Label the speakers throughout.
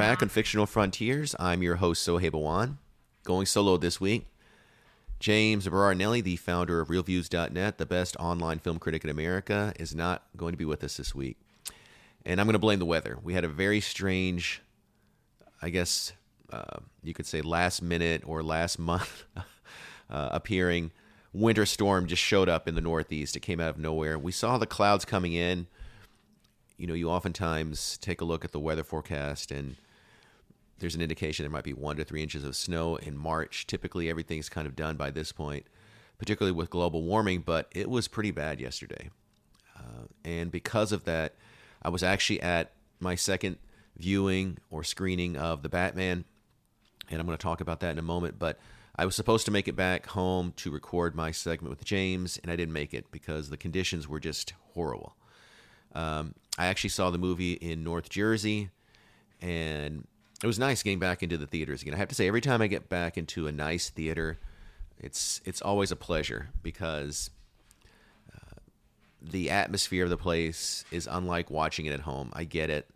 Speaker 1: back on Fictional Frontiers. I'm your host, Sohaib Awan. Going solo this week, James Berardinelli, the founder of ReelViews.net, the best online film critic in America, is not going to be with us this week. And I'm going to blame the weather. We had a very strange, I guess uh, you could say last minute or last month uh, appearing winter storm just showed up in the Northeast. It came out of nowhere. We saw the clouds coming in you know, you oftentimes take a look at the weather forecast and there's an indication there might be one to three inches of snow in March. Typically, everything's kind of done by this point, particularly with global warming, but it was pretty bad yesterday. Uh, and because of that, I was actually at my second viewing or screening of The Batman, and I'm going to talk about that in a moment. But I was supposed to make it back home to record my segment with James, and I didn't make it because the conditions were just horrible. Um, I actually saw the movie in North Jersey, and it was nice getting back into the theaters again. I have to say, every time I get back into a nice theater, it's it's always a pleasure because uh, the atmosphere of the place is unlike watching it at home. I get it.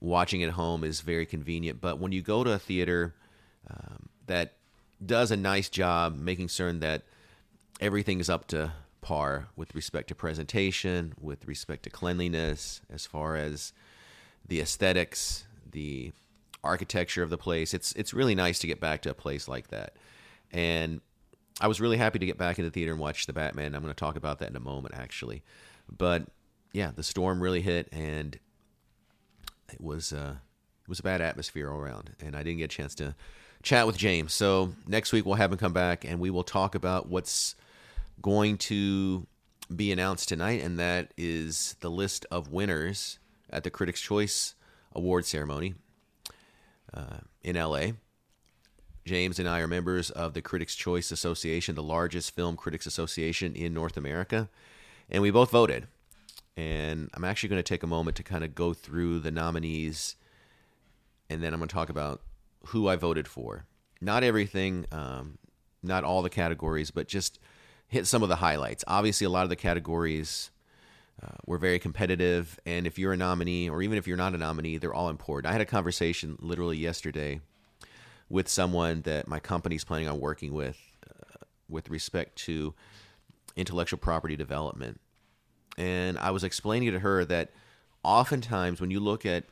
Speaker 1: Watching at home is very convenient, but when you go to a theater um, that does a nice job making certain that everything is up to par with respect to presentation, with respect to cleanliness, as far as the aesthetics, the architecture of the place. It's it's really nice to get back to a place like that. And I was really happy to get back into the theater and watch the Batman. I'm going to talk about that in a moment actually. But yeah, the storm really hit and it was uh it was a bad atmosphere all around and I didn't get a chance to chat with James. So next week we'll have him come back and we will talk about what's going to be announced tonight, and that is the list of winners at the Critics' Choice Award ceremony uh, in LA. James and I are members of the Critics' Choice Association, the largest film critics association in North America, and we both voted. And I'm actually going to take a moment to kind of go through the nominees, and then I'm going to talk about who I voted for. Not everything, um, not all the categories, but just hit some of the highlights. Obviously, a lot of the categories uh, were very competitive, and if you're a nominee, or even if you're not a nominee, they're all important. I had a conversation literally yesterday with someone that my company's planning on working with, uh, with respect to intellectual property development, and I was explaining to her that oftentimes when you look at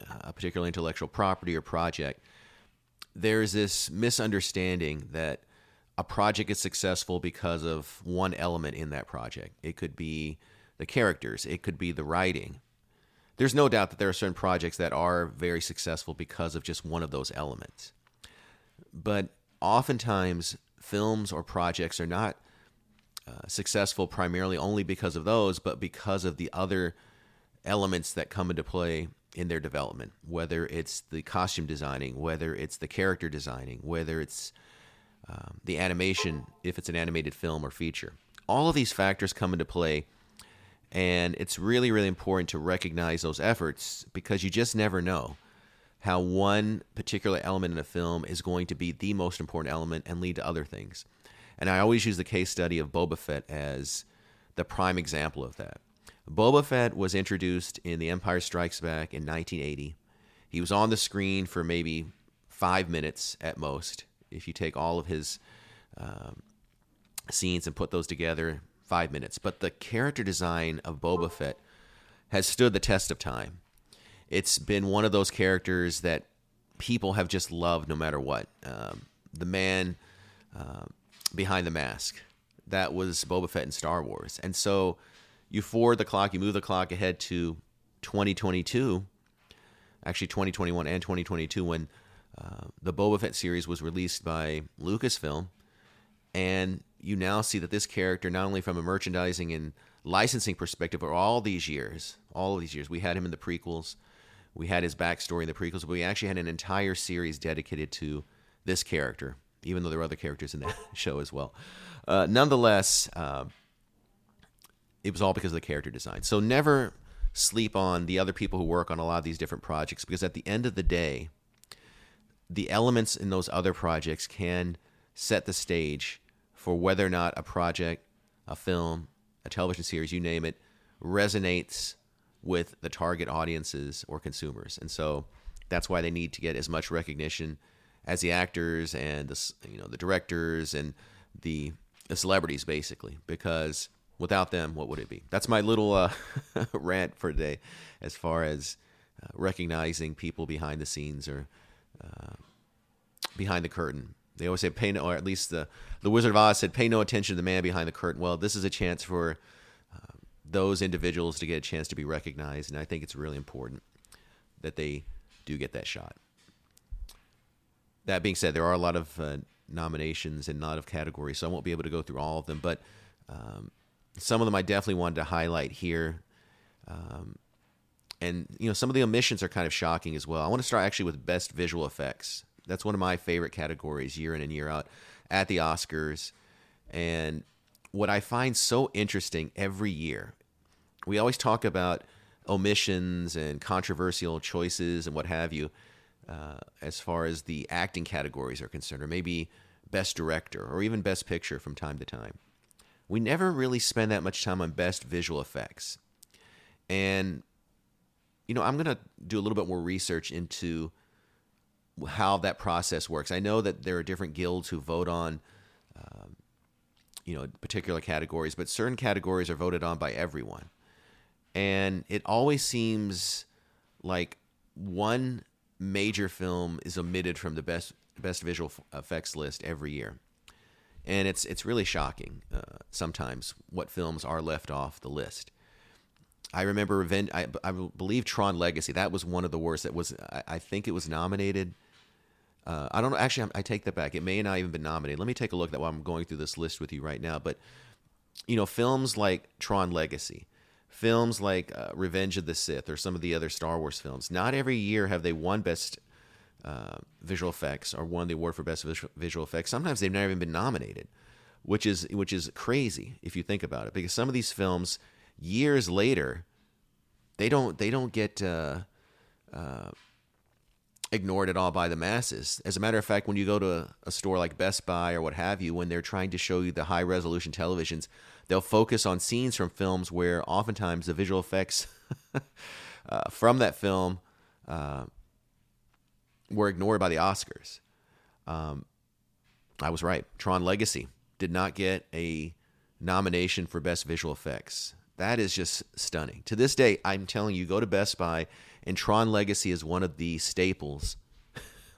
Speaker 1: uh, a particular intellectual property or project, there's this misunderstanding that a project is successful because of one element in that project. It could be the characters, it could be the writing. There's no doubt that there are certain projects that are very successful because of just one of those elements. But oftentimes, films or projects are not uh, successful primarily only because of those, but because of the other elements that come into play in their development, whether it's the costume designing, whether it's the character designing, whether it's um, the animation, if it's an animated film or feature. All of these factors come into play, and it's really, really important to recognize those efforts because you just never know how one particular element in a film is going to be the most important element and lead to other things. And I always use the case study of Boba Fett as the prime example of that. Boba Fett was introduced in The Empire Strikes Back in 1980. He was on the screen for maybe five minutes at most if you take all of his um, scenes and put those together, five minutes. But the character design of Boba Fett has stood the test of time. It's been one of those characters that people have just loved no matter what. Um, the man uh, behind the mask, that was Boba Fett in Star Wars. And so you forward the clock, you move the clock ahead to 2022, actually 2021 and 2022, when uh, the Boba Fett series was released by Lucasfilm, and you now see that this character, not only from a merchandising and licensing perspective, but all these years, all of these years, we had him in the prequels, we had his backstory in the prequels, but we actually had an entire series dedicated to this character, even though there were other characters in that show as well. Uh, nonetheless, uh, it was all because of the character design. So never sleep on the other people who work on a lot of these different projects because at the end of the day, the elements in those other projects can set the stage for whether or not a project, a film, a television series, you name it, resonates with the target audiences or consumers. And so That's why they need to get as much recognition as the actors and the you know the directors and the, the celebrities basically because without them what would it be that's my little uh, rant for today as far as uh, recognizing people behind the scenes or uh, behind the curtain they always say pay no or at least the the wizard of oz said pay no attention to the man behind the curtain well this is a chance for uh, those individuals to get a chance to be recognized and i think it's really important that they do get that shot that being said, there are a lot of uh, nominations and not of categories, so I won't be able to go through all of them. But um, some of them I definitely wanted to highlight here. Um, and you know, some of the omissions are kind of shocking as well. I want to start actually with best visual effects. That's one of my favorite categories year in and year out at the Oscars. And what I find so interesting every year, we always talk about omissions and controversial choices and what have you uh, as far as the acting categories are concerned, or maybe best director, or even best picture from time to time. We never really spend that much time on best visual effects. And, you know, I'm going to do a little bit more research into how that process works. I know that there are different guilds who vote on, um, you know, particular categories, but certain categories are voted on by everyone. And it always seems like one major film is omitted from the best best visual effects list every year, and it's it's really shocking uh, sometimes what films are left off the list. I remember Revenge. I, I believe Tron Legacy. That was one of the worst. That was. I, I think it was nominated. Uh, I don't know. Actually, I, I take that back. It may not even been nominated. Let me take a look at that while I'm going through this list with you right now. But you know, films like Tron Legacy, films like uh, Revenge of the Sith or some of the other Star Wars films. Not every year have they won Best uh, Visual Effects or won the award for Best Visual Effects. Sometimes they've never even been nominated, which is which is crazy if you think about it. Because some of these films, years later, they don't they don't get uh, uh ignored at all by the masses. As a matter of fact, when you go to a, store like Best Buy or what have you, when they're trying to show you the high resolution televisions they'll focus on scenes from films where oftentimes the visual effects uh, from that film uh, were ignored by the Oscars. Um, I was right. Tron Legacy did not get a nomination for Best Visual Effects. That is just stunning. To this day, I'm telling you, go to Best Buy, and Tron Legacy is one of the staples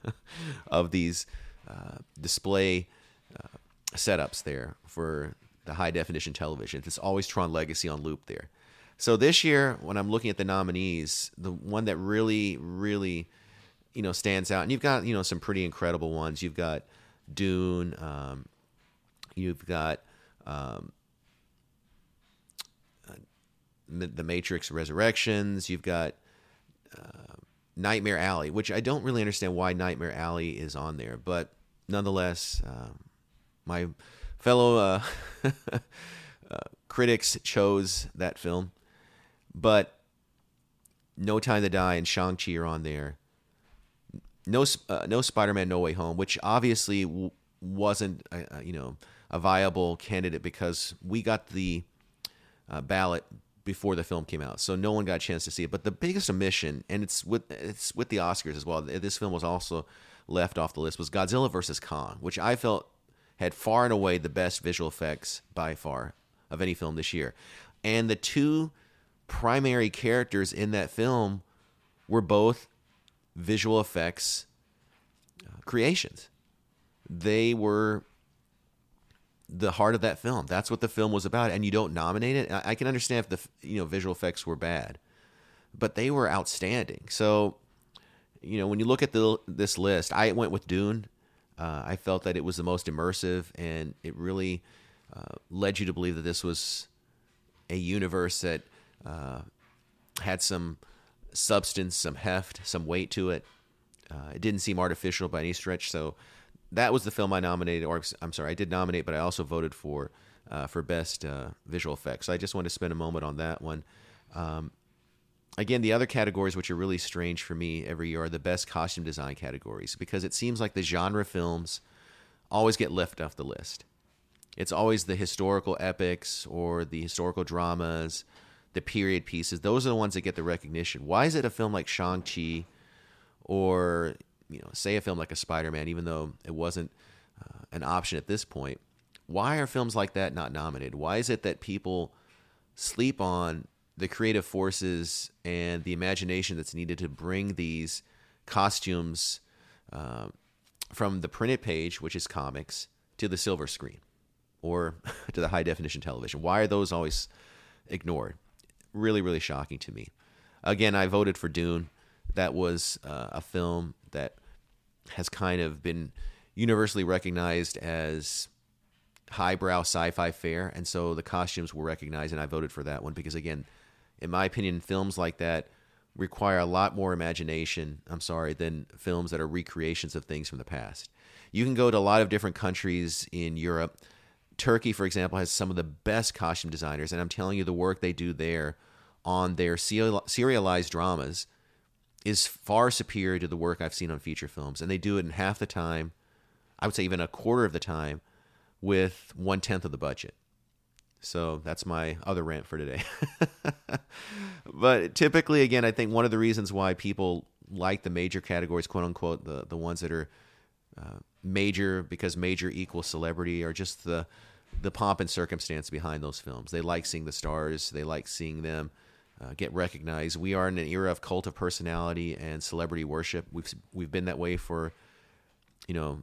Speaker 1: of these uh, display uh, setups there for the high definition television. It's always Tron Legacy on loop there. So this year, when I'm looking at the nominees, the one that really, really, you know, stands out, and you've got you know some pretty incredible ones. You've got Dune. Um, you've got um, the Matrix Resurrections. You've got uh, Nightmare Alley, which I don't really understand why Nightmare Alley is on there, but nonetheless, um, my fellow uh, uh, critics chose that film, but No Time to Die and Shang Chi are on there. No, uh, no Spider-Man No Way Home, which obviously w- wasn't uh, uh, you know a viable candidate because we got the ballot before the film came out, so no one got a chance to see it. But the biggest omission, and it's with it's with the Oscars as well. This film was also left off the list was Godzilla versus Kong, which I felt had far and away the best visual effects by far of any film this year. And the two primary characters in that film were both visual effects uh, creations. They were the heart of that film. That's what the film was about. And you don't nominate it. I can understand if the you know visual effects were bad, but they were outstanding. So, you know, when you look at the this list, I went with Dune uh, I felt that it was the most immersive, and it really uh, led you to believe that this was a universe that uh, had some substance, some heft, some weight to it. Uh, it didn't seem artificial by any stretch. So that was the film I nominated, or I'm sorry, I did nominate, but I also voted for uh, for best uh, visual effects. So I just wanted to spend a moment on that one. Um, Again, the other categories which are really strange for me every year are the best costume design categories because it seems like the genre films always get left off the list. It's always the historical epics or the historical dramas, the period pieces. Those are the ones that get the recognition. Why is it a film like Shang-Chi or you know, say a film like a Spider-Man, even though it wasn't uh, an option at this point. Why are films like that not nominated? Why is it that people sleep on the creative forces and the imagination that's needed to bring these costumes uh, from the printed page, which is comics, to the silver screen or to the high definition television? Why are those always ignored? Really, really shocking to me. Again, I voted for Dune. That was uh, a film that has kind of been universally recognized as highbrow sci-fi fare, and so the costumes were recognized, and I voted for that one because, again, in my opinion, films like that require a lot more imagination. I'm sorry, than films that are recreations of things from the past. You can go to a lot of different countries in Europe. Turkey, for example, has some of the best costume designers, and I'm telling you, the work they do there on their serialized dramas is far superior to the work I've seen on feature films, and they do it in half the time. I would say even a quarter of the time, with one tenth of the budget. So that's my other rant for today. but typically, again, I think one of the reasons why people like the major categories, quote unquote, the the ones that are uh, major because major equals celebrity, are just the the pomp and circumstance behind those films. They like seeing the stars. They like seeing them uh, get recognized. We are in an era of cult of personality and celebrity worship. We've we've been that way for you know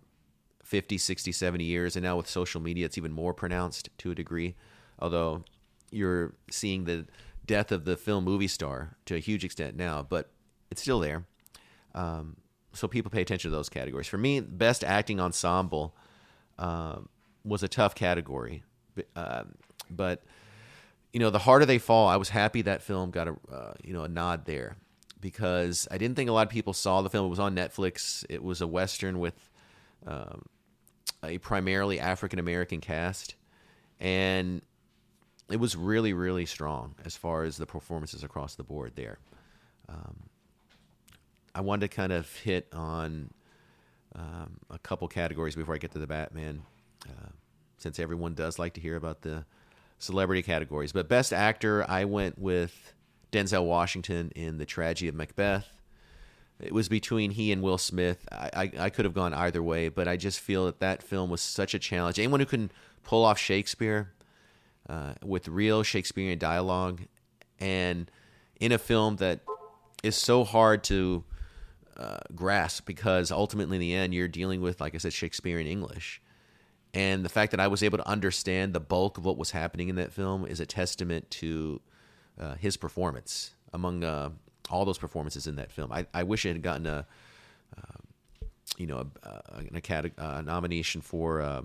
Speaker 1: 50, 60, 70 years and now with social media it's even more pronounced to a degree. Although you're seeing the death of the film movie star to a huge extent now, but it's still there. Um, so people pay attention to those categories. For me, best acting ensemble uh, was a tough category, uh, but you know, the harder they fall, I was happy that film got a uh, you know a nod there because I didn't think a lot of people saw the film. It was on Netflix. It was a western with um, a primarily African American cast, and it was really really strong as far as the performances across the board there. Um, I wanted to kind of hit on um, a couple categories before I get to the Batman, uh, since everyone does like to hear about the celebrity categories. But best actor, I went with Denzel Washington in The Tragedy of Macbeth. It was between he and Will Smith. I, I, I, could have gone either way, but I just feel that that film was such a challenge. Anyone who can pull off Shakespeare uh, with real Shakespearean dialogue and in a film that is so hard to uh, grasp because ultimately in the end you're dealing with, like I said, Shakespearean English. And the fact that I was able to understand the bulk of what was happening in that film is a testament to uh, his performance among uh, all those performances in that film. I, I wish it had gotten a, uh, you know, a, a, a, nomination for uh,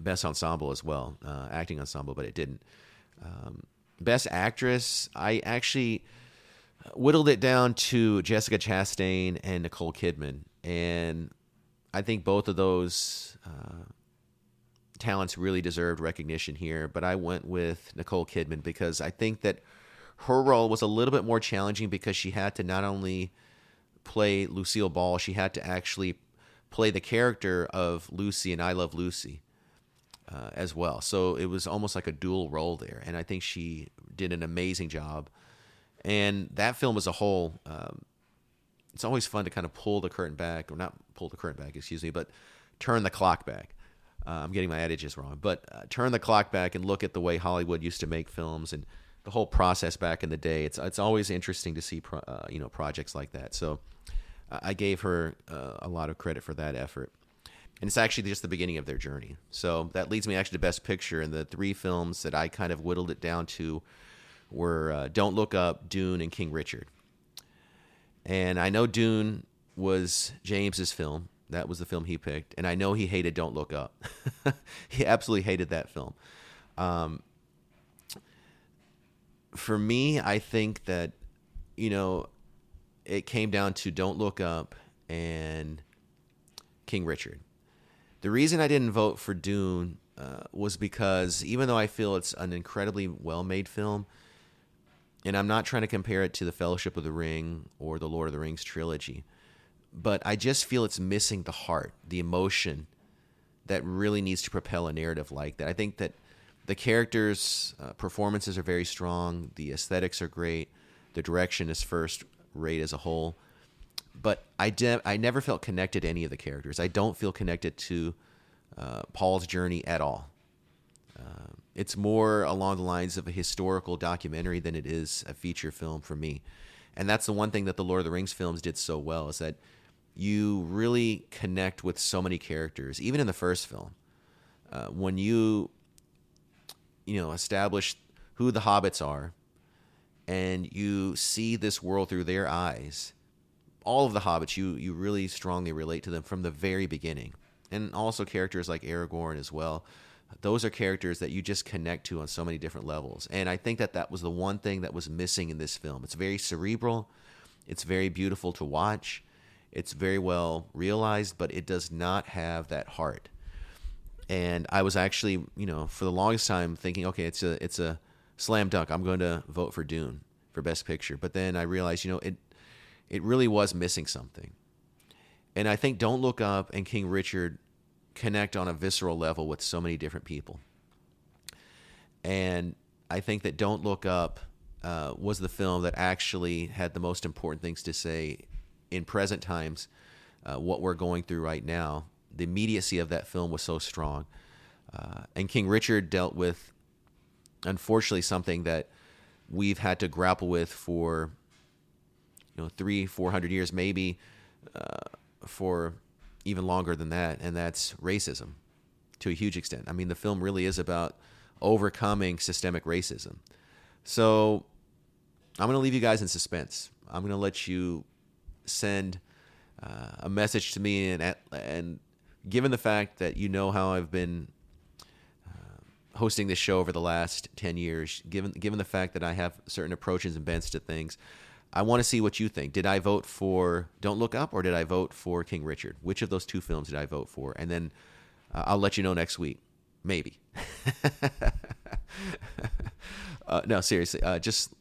Speaker 1: best ensemble as well, uh, acting ensemble, but it didn't. Um, best actress, I actually whittled it down to Jessica Chastain and Nicole Kidman, and I think both of those uh, talents really deserved recognition here, but I went with Nicole Kidman because I think that her role was a little bit more challenging because she had to not only play Lucille Ball, she had to actually play the character of Lucy and I Love Lucy uh, as well. So it was almost like a dual role there, and I think she did an amazing job. And that film as a whole, um, it's always fun to kind of pull the curtain back, or not pull the curtain back, excuse me, but turn the clock back uh, I'm getting my adages wrong, but uh, turn the clock back and look at the way Hollywood used to make films and the whole process back in the day. It's it's always interesting to see pro, uh, you know projects like that. So I gave her uh, a lot of credit for that effort, and it's actually just the beginning of their journey. So that leads me actually to Best Picture, and the three films that I kind of whittled it down to were uh, Don't Look Up, Dune, and King Richard. And I know Dune was James's film that was the film he picked, and I know he hated Don't Look Up. he absolutely hated that film. Um, for me, I think that you know it came down to Don't Look Up and King Richard. The reason I didn't vote for Dune uh, was because even though I feel it's an incredibly well-made film, and I'm not trying to compare it to the Fellowship of the Ring or the Lord of the Rings trilogy but I just feel it's missing the heart, the emotion that really needs to propel a narrative like that. I think that the characters' uh, performances are very strong, the aesthetics are great, the direction is first rate as a whole, but I de- I never felt connected to any of the characters. I don't feel connected to uh, Paul's journey at all. Uh, it's more along the lines of a historical documentary than it is a feature film for me, and that's the one thing that the Lord of the Rings films did so well is that you really connect with so many characters, even in the first film. Uh, when you you know establish who the hobbits are and you see this world through their eyes all of the hobbits you you really strongly relate to them from the very beginning. And also characters like aragorn as well. Those are characters that you just connect to on so many different levels. And i think that that was the one thing that was missing in this film. It's very cerebral. It's very beautiful to watch it's very well realized but it does not have that heart and i was actually you know for the longest time thinking okay it's a it's a slam dunk i'm going to vote for dune for best picture but then i realized you know it it really was missing something. And I think Don't Look Up and King Richard connect on a visceral level with so many different people. And I think that Don't Look Up uh, was the film that actually had the most important things to say in present times, uh, what we're going through right now. The immediacy of that film was so strong. Uh, and King Richard dealt with, unfortunately, something that we've had to grapple with for you know three four hundred years maybe uh, for even longer than that and that's racism to a huge extent i mean the film really is about overcoming systemic racism so i'm going to leave you guys in suspense i'm going to let you send uh, a message to me and and given the fact that you know how i've been uh, hosting this show over the last 10 years given given the fact that i have certain approaches and bents to things I want to see what you think. Did I vote for Don't Look Up or did I vote for King Richard? Which of those two films did I vote for? And then uh, I'll let you know next week. Maybe. uh, no, seriously. Uh, just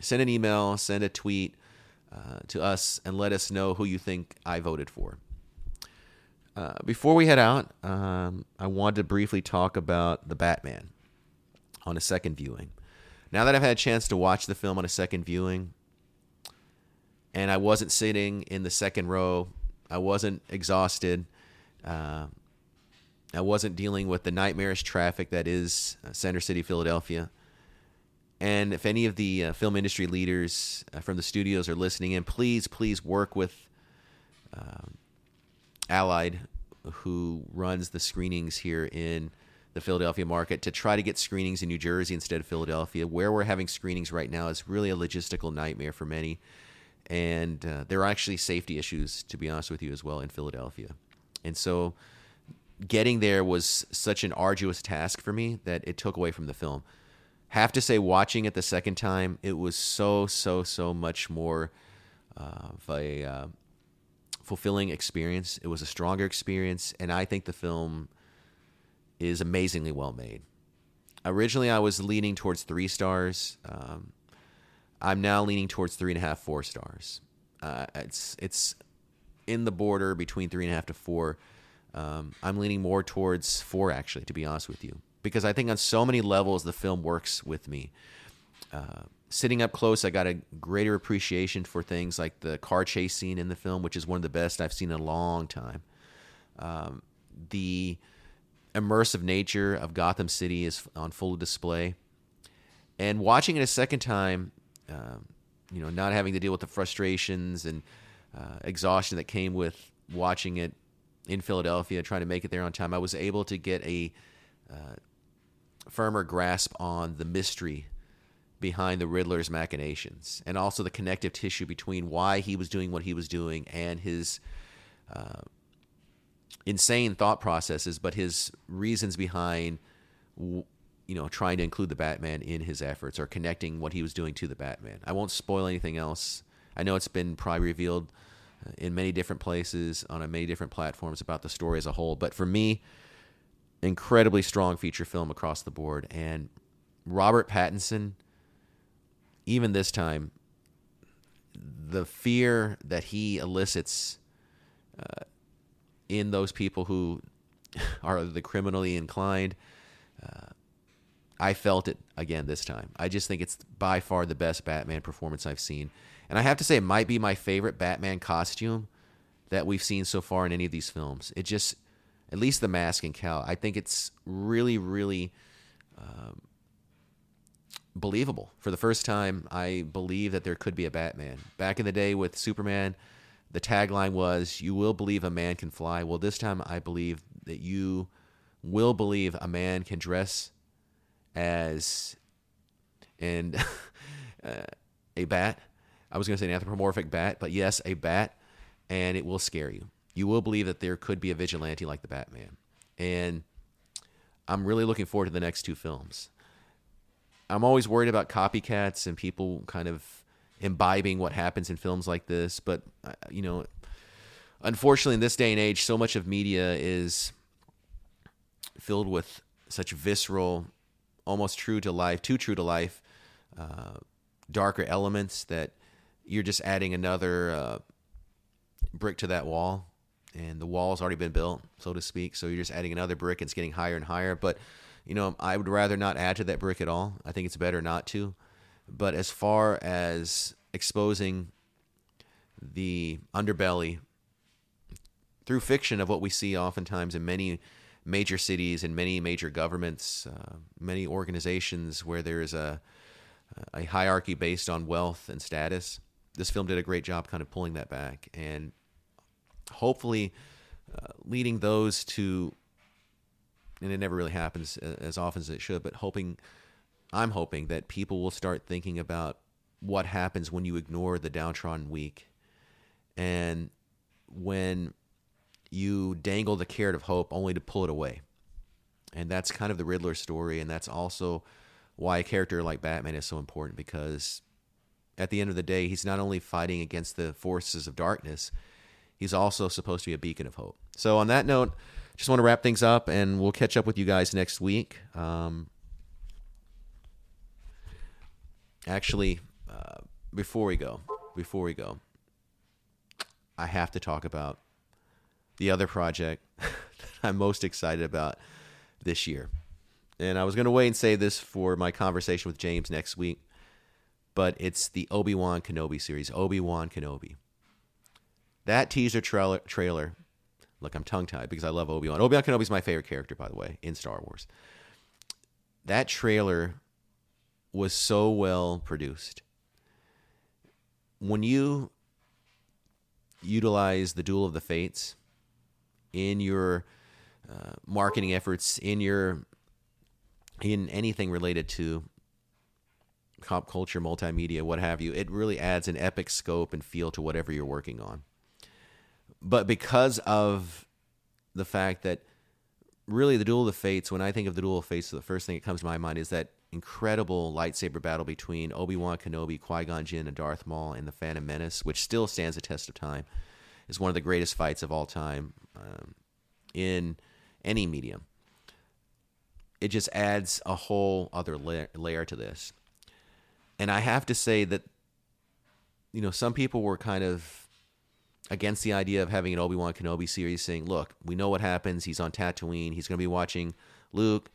Speaker 1: send an email, send a tweet uh, to us, and let us know who you think I voted for. Uh, before we head out, um, I wanted to briefly talk about The Batman on a second viewing. Now that I've had a chance to watch the film on a second viewing, and I wasn't sitting in the second row. I wasn't exhausted. Uh, I wasn't dealing with the nightmarish traffic that is uh, Center City, Philadelphia. And if any of the uh, film industry leaders uh, from the studios are listening in, please, please work with um, Allied, who runs the screenings here in the Philadelphia market, to try to get screenings in New Jersey instead of Philadelphia. Where we're having screenings right now is really a logistical nightmare for many and uh, there are actually safety issues, to be honest with you, as well in Philadelphia. And so, getting there was such an arduous task for me that it took away from the film. Have to say, watching it the second time, it was so, so, so much more uh, of a uh, fulfilling experience. It was a stronger experience, and I think the film is amazingly well made. Originally, I was leaning towards three stars. Um, I'm now leaning towards three and a half, four stars. Uh, it's it's in the border between three and a half to four. Um, I'm leaning more towards four, actually, to be honest with you, because I think on so many levels the film works with me. Uh, sitting up close, I got a greater appreciation for things like the car chase scene in the film, which is one of the best I've seen in a long time. Um, the immersive nature of Gotham City is on full display. And watching it a second time, um, you know, not having to deal with the frustrations and uh, exhaustion that came with watching it in Philadelphia, trying to make it there on time, I was able to get a uh, firmer grasp on the mystery behind the Riddler's machinations and also the connective tissue between why he was doing what he was doing and his uh, insane thought processes, but his reasons behind you know, trying to include the Batman in his efforts or connecting what he was doing to the Batman. I won't spoil anything else. I know it's been probably revealed uh, in many different places on many different platforms about the story as a whole, but for me, incredibly strong feature film across the board. And Robert Pattinson, even this time, the fear that he elicits uh, in those people who are the criminally inclined. Uh, I felt it again this time. I just think it's by far the best Batman performance I've seen. And I have to say, it might be my favorite Batman costume that we've seen so far in any of these films. It just, at least the mask and cowl, I think it's really, really um, believable. For the first time, I believe that there could be a Batman. Back in the day with Superman, the tagline was, You will believe a man can fly. Well, this time I believe that you will believe a man can dress as and uh, a bat. I was going to say an anthropomorphic bat, but yes, a bat, and it will scare you. You will believe that there could be a vigilante like the Batman. And I'm really looking forward to the next two films. I'm always worried about copycats and people kind of imbibing what happens in films like this, but uh, you know, unfortunately in this day and age so much of media is filled with such visceral almost true to life, too true to life, uh, darker elements that you're just adding another uh, brick to that wall. And the wall's already been built, so to speak. So you're just adding another brick. And it's getting higher and higher. But, you know, I would rather not add to that brick at all. I think it's better not to. But as far as exposing the underbelly through fiction of what we see oftentimes in many major cities and many major governments, uh, many organizations where there is a, a hierarchy based on wealth and status. This film did a great job kind of pulling that back and hopefully uh, leading those to, and it never really happens as often as it should, but hoping, I'm hoping that people will start thinking about what happens when you ignore the downtrodden weak and when you dangle the carrot of hope only to pull it away. And that's kind of the Riddler story. And that's also why a character like Batman is so important because at the end of the day, he's not only fighting against the forces of darkness, he's also supposed to be a beacon of hope. So, on that note, just want to wrap things up and we'll catch up with you guys next week. Um, actually, uh, before we go, before we go, I have to talk about the other project that I'm most excited about this year. And I was going to wait and say this for my conversation with James next week, but it's the Obi Wan Kenobi series, Obi Wan Kenobi. That teaser trailer, trailer look, I'm tongue tied because I love Obi Wan. Obi Wan Kenobi is my favorite character, by the way, in Star Wars. That trailer was so well produced. When you utilize the Duel of the Fates, in your uh, marketing efforts, in your in anything related to pop culture, multimedia, what have you, it really adds an epic scope and feel to whatever you're working on. But because of the fact that really the Duel of the Fates, when I think of the Duel of Fates, the first thing that comes to my mind is that incredible lightsaber battle between Obi Wan Kenobi, Qui Gon Jinn, and Darth Maul in the Phantom Menace, which still stands the test of time is one of the greatest fights of all time um, in any medium. It just adds a whole other layer, layer to this. And I have to say that, you know, some people were kind of against the idea of having an Obi Wan Kenobi series, saying, "Look, we know what happens. He's on Tatooine. He's going to be watching Luke.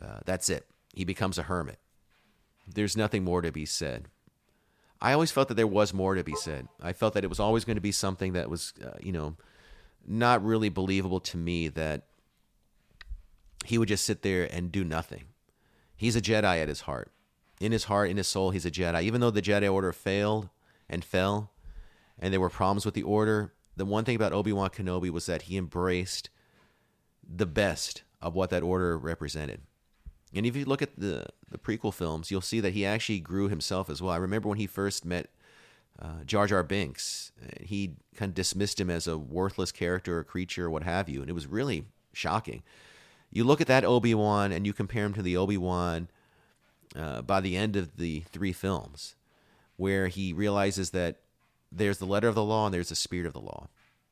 Speaker 1: Uh, that's it. He becomes a hermit. There's nothing more to be said." I always felt that there was more to be said. I felt that it was always going to be something that was, uh, you know, not really believable to me that he would just sit there and do nothing. He's a Jedi at his heart. In his heart, in his soul, he's a Jedi. Even though the Jedi Order failed and fell, and there were problems with the Order, the one thing about Obi Wan Kenobi was that he embraced the best of what that Order represented. And if you look at the the prequel films, you'll see that he actually grew himself as well. I remember when he first met uh, Jar Jar Binks, he kind of dismissed him as a worthless character or creature or what have you, and it was really shocking. You look at that Obi Wan and you compare him to the Obi Wan uh, by the end of the three films, where he realizes that there's the letter of the law and there's the spirit of the law.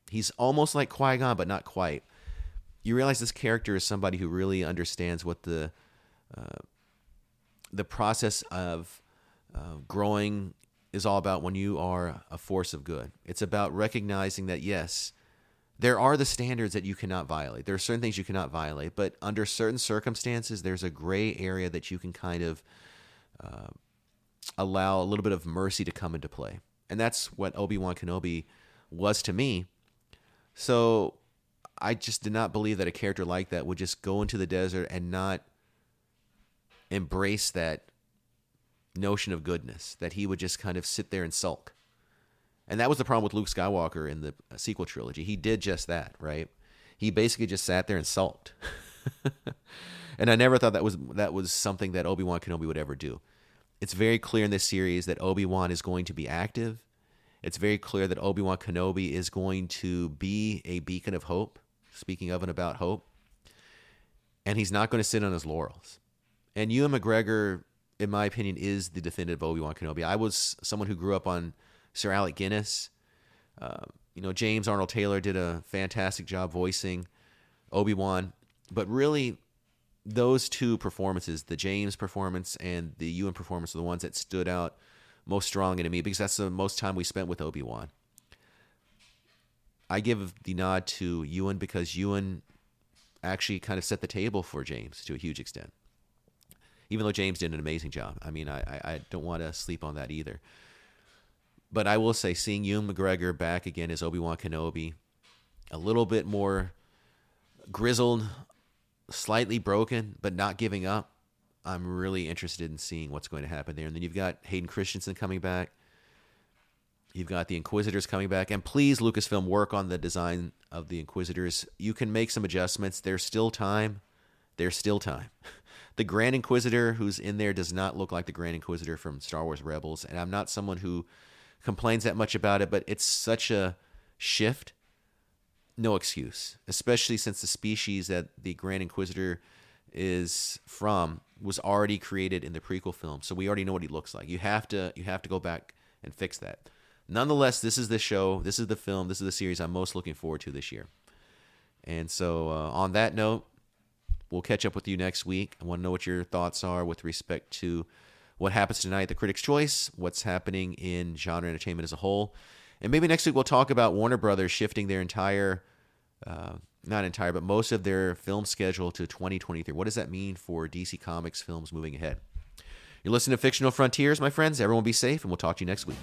Speaker 1: He's almost like Qui Gon, but not quite. You realize this character is somebody who really understands what the uh, the process of uh, growing is all about when you are a force of good. It's about recognizing that yes, there are the standards that you cannot violate. There are certain things you cannot violate, but under certain circumstances, there's a gray area that you can kind of uh, allow a little bit of mercy to come into play. And that's what Obi Wan Kenobi was to me. So I just did not believe that a character like that would just go into the desert and not embrace that notion of goodness, that he would just kind of sit there and sulk. And that was the problem with Luke Skywalker in the sequel trilogy. He did just that, right? He basically just sat there and sulked. and I never thought that was that was something that Obi-Wan Kenobi would ever do. It's very clear in this series that Obi-Wan is going to be active. It's very clear that Obi-Wan Kenobi is going to be a beacon of hope, speaking of and about hope. And he's not going to sit on his laurels. And Ewan McGregor, in my opinion, is the definitive Obi-Wan Kenobi. I was someone who grew up on Sir Alec Guinness. Uh, you know, James Arnold Taylor did a fantastic job voicing Obi Wan, but really, those two performances, the James performance and the Ewan performance, are the ones that stood out most strongly to me because that's the most time we spent with Obi Wan. I give the nod to Ewan because Ewan actually kind of set the table for James to a huge extent. Even though James did an amazing job. I mean, I, I don't want to sleep on that either. But I will say, seeing Ewan McGregor back again as Obi Wan Kenobi, a little bit more grizzled, slightly broken, but not giving up. I'm really interested in seeing what's going to happen there. And then you've got Hayden Christensen coming back. You've got the Inquisitors coming back. And please, Lucasfilm, work on the design of the Inquisitors. You can make some adjustments. There's still time. There's still time. The Grand Inquisitor who's in there does not look like the Grand Inquisitor from Star Wars Rebels. And I'm not someone who complains that much about it, but it's such a shift. No excuse, especially since the species that the Grand Inquisitor is from was already created in the prequel film. So we already know what he looks like. You have to you have to go back and fix that. Nonetheless, this is the show, this is the film, this is the series I'm most looking forward to this year. And so, uh, on that note, we'll catch up with you next week. I want to know what your thoughts are with respect to what happens tonight the Critics' Choice, what's happening in genre entertainment as a whole. And maybe next week we'll talk about Warner Brothers shifting their entire, uh, not entire, but most of their film schedule to 2023. What does that mean for DC Comics films moving ahead? You're listening to Fictional Frontiers, my friends. Everyone be safe, and we'll talk to you next week.